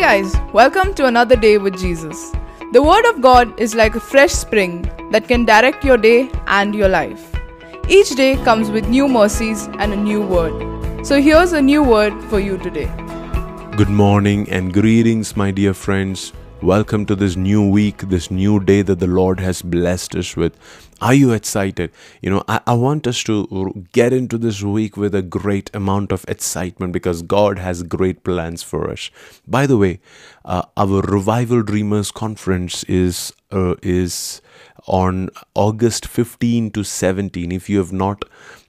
Guys, welcome to another day with Jesus. The Word of God is like a fresh spring that can direct your day and your life. Each day comes with new mercies and a new word. So here's a new word for you today. Good morning and greetings, my dear friends. Welcome to this new week, this new day that the Lord has blessed us with. Are you excited? You know, I, I want us to get into this week with a great amount of excitement because God has great plans for us. By the way, uh, our Revival Dreamers conference is uh, is on August 15 to 17. If you have not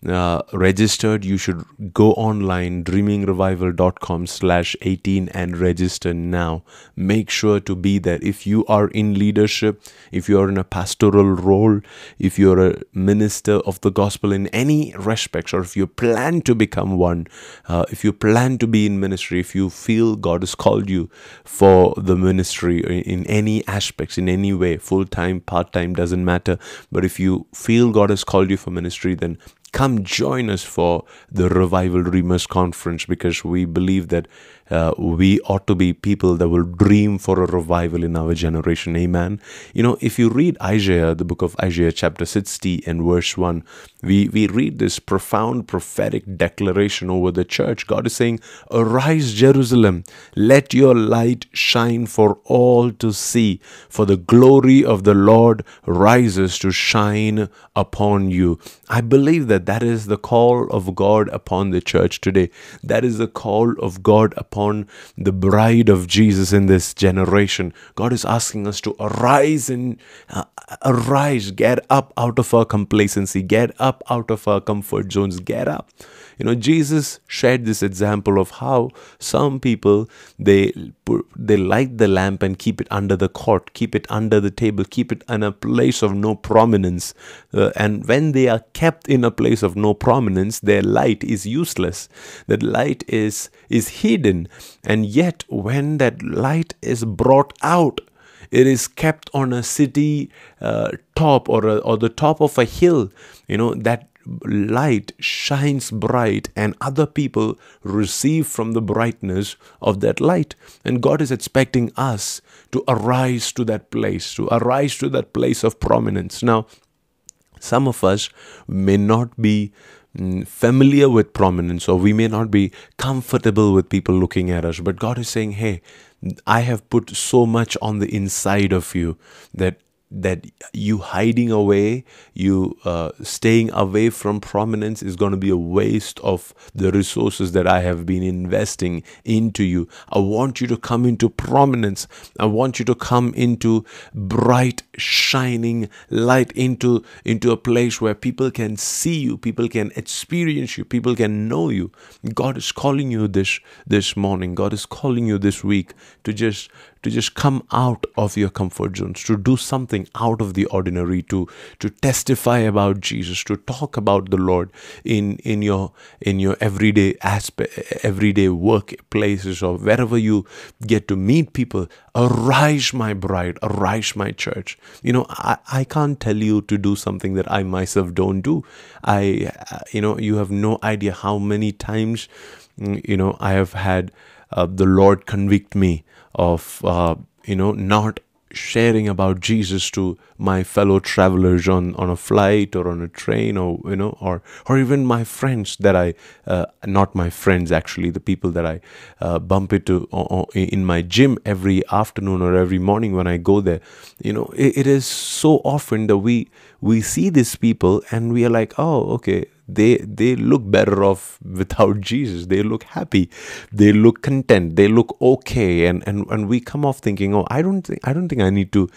uh, registered, you should go online dreamingrevival.com slash 18 and register now. Make sure to be there. If you are in leadership, if you are in a pastoral role, if you're a minister of the gospel in any respects, or if you plan to become one, uh, if you plan to be in ministry, if you feel God has called you for the ministry in any aspects, in any way, full time, part time, doesn't matter. But if you feel God has called you for ministry, then come join us for the Revival Dreamers Conference because we believe that uh, we ought to be people that will dream for a revival in our generation. Amen. You know, if you read Isaiah, the book of Isaiah, chapter 60 and verse 1, we, we read this profound prophetic declaration over the church. God is saying, Arise, Jerusalem, let your light shine for all to see, for the glory of the Lord rises to shine upon you. I believe that that is the call of God upon the church today. That is the call of God upon the bride of Jesus in this generation. God is asking us to arise and uh, arise, get up out of our complacency, get up out of our comfort zones, get up. You know, Jesus shared this example of how some people they they light the lamp and keep it under the court, keep it under the table, keep it in a place of no prominence. Uh, and when they are kept in a place of no prominence, their light is useless. That light is is hidden, and yet when that light is brought out, it is kept on a city uh, top or a, or the top of a hill. You know that light shines bright and other people receive from the brightness of that light and god is expecting us to arise to that place to arise to that place of prominence now some of us may not be mm, familiar with prominence or we may not be comfortable with people looking at us but god is saying hey i have put so much on the inside of you that that you hiding away, you uh, staying away from prominence is going to be a waste of the resources that I have been investing into you. I want you to come into prominence. I want you to come into bright, shining light, into, into a place where people can see you, people can experience you, people can know you. God is calling you this, this morning. God is calling you this week to just to just come out of your comfort zones, to do something out of the ordinary, to to testify about Jesus, to talk about the Lord in in your in your everyday aspect, everyday workplaces or wherever you get to meet people. Arise, my bride, arise, my church. You know, I, I can't tell you to do something that I myself don't do. I, you know, you have no idea how many times, mm, you know, I have had uh, the Lord convict me of uh, you know not sharing about Jesus to my fellow travelers on, on a flight or on a train or you know or or even my friends that I uh, not my friends actually the people that I uh, bump into in my gym every afternoon or every morning when I go there. You know it, it is so often that we we see these people and we are like oh okay they they look better off without jesus. They look happy. They look content. They look okay. And and, and we come off thinking oh i don't think i don't think i need to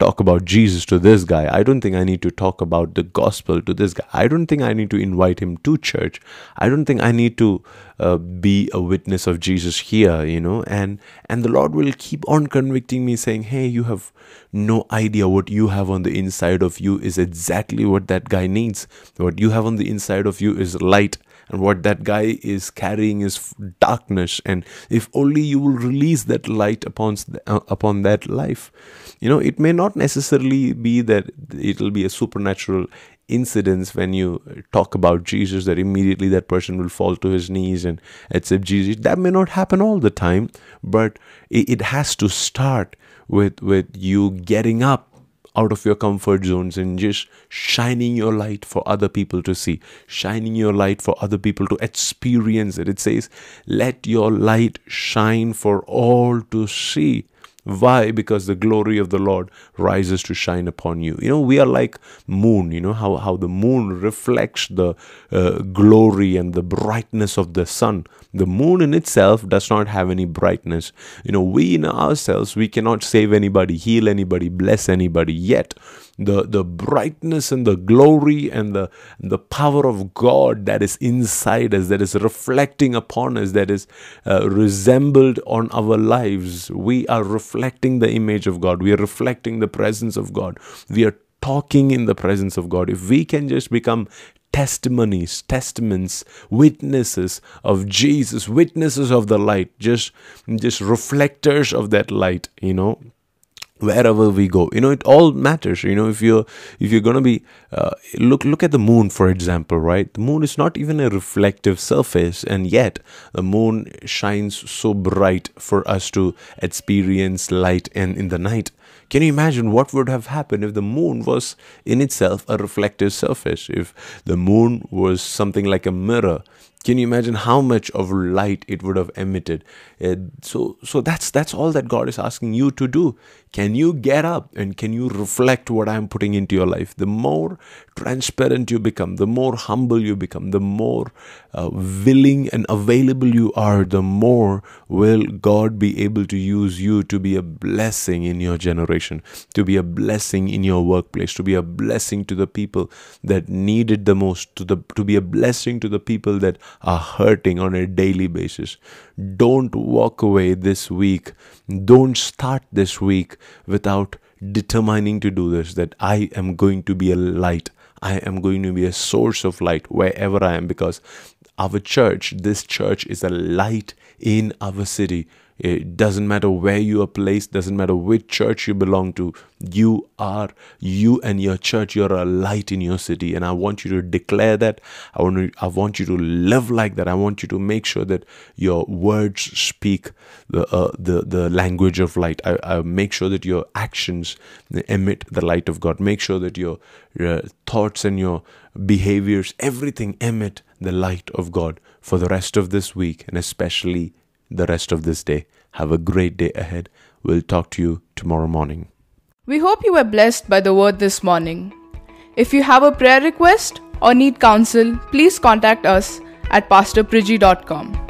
talk about Jesus to this guy. I don't think I need to talk about the gospel to this guy. I don't think I need to invite him to church. I don't think I need to uh, be a witness of Jesus here, you know. And and the Lord will keep on convicting me, saying, "Hey, you have no idea what you have on the inside of you is exactly what that guy needs. What you have on the inside of you is light." And what that guy is carrying is darkness and if only you will release that light upon uh, upon that life you know it may not necessarily be that it will be a supernatural incidents when you talk about Jesus that immediately that person will fall to his knees and accept Jesus. That may not happen all the time, but it has to start with with you getting up out of your comfort zones and just shining your light for other people to see, shining your light for other people to experience it. It says, Let your light shine for all to see. Why? Because the glory of the Lord rises to shine upon you. You know, we are like moon. You know how, how the moon reflects the uh, glory and the brightness of the sun. The moon in itself does not have any brightness. You know, we in ourselves, we cannot save anybody, heal anybody, bless anybody. Yet, the the brightness and the glory and the the power of God that is inside us, that is reflecting upon us, that is uh, resembled on our lives. We are reflecting the image of God. We are reflecting the presence of God. We are talking in the presence of God. If we can just become testimonies, testaments, witnesses of Jesus, witnesses of the light, just just reflectors of that light, you know wherever we go. You know it all matters you know if you're if you're going to be uh, look look at the moon for example right? The moon is not even a reflective surface and yet the moon shines so bright for us to experience light and in the night. Can you imagine what would have happened if the moon was in itself a reflective surface? If the moon was something like a mirror can you imagine how much of light it would have emitted? Uh, so so that's that's all that god is asking you to do. Can you get up and can you reflect what i'm putting into your life? The more transparent you become the more humble you become the more uh, willing and available you are the more will god be able to use you to be a blessing in your generation to be a blessing in your workplace to be a blessing to the people that need it the most to the to be a blessing to the people that are hurting on a daily basis. Don't walk away this week. Don't start this week without determining to do this that I am going to be a light. I am going to be a source of light wherever I am because our church, this church, is a light in our city. It doesn't matter where you are placed, doesn't matter which church you belong to. You are, you and your church, you're a light in your city. And I want you to declare that. I want, to, I want you to live like that. I want you to make sure that your words speak the, uh, the, the language of light. I, I make sure that your actions emit the light of God. Make sure that your, your thoughts and your behaviors, everything emit the light of God for the rest of this week and especially the rest of this day. Have a great day ahead. We'll talk to you tomorrow morning. We hope you were blessed by the word this morning. If you have a prayer request or need counsel, please contact us at pastorpriji.com.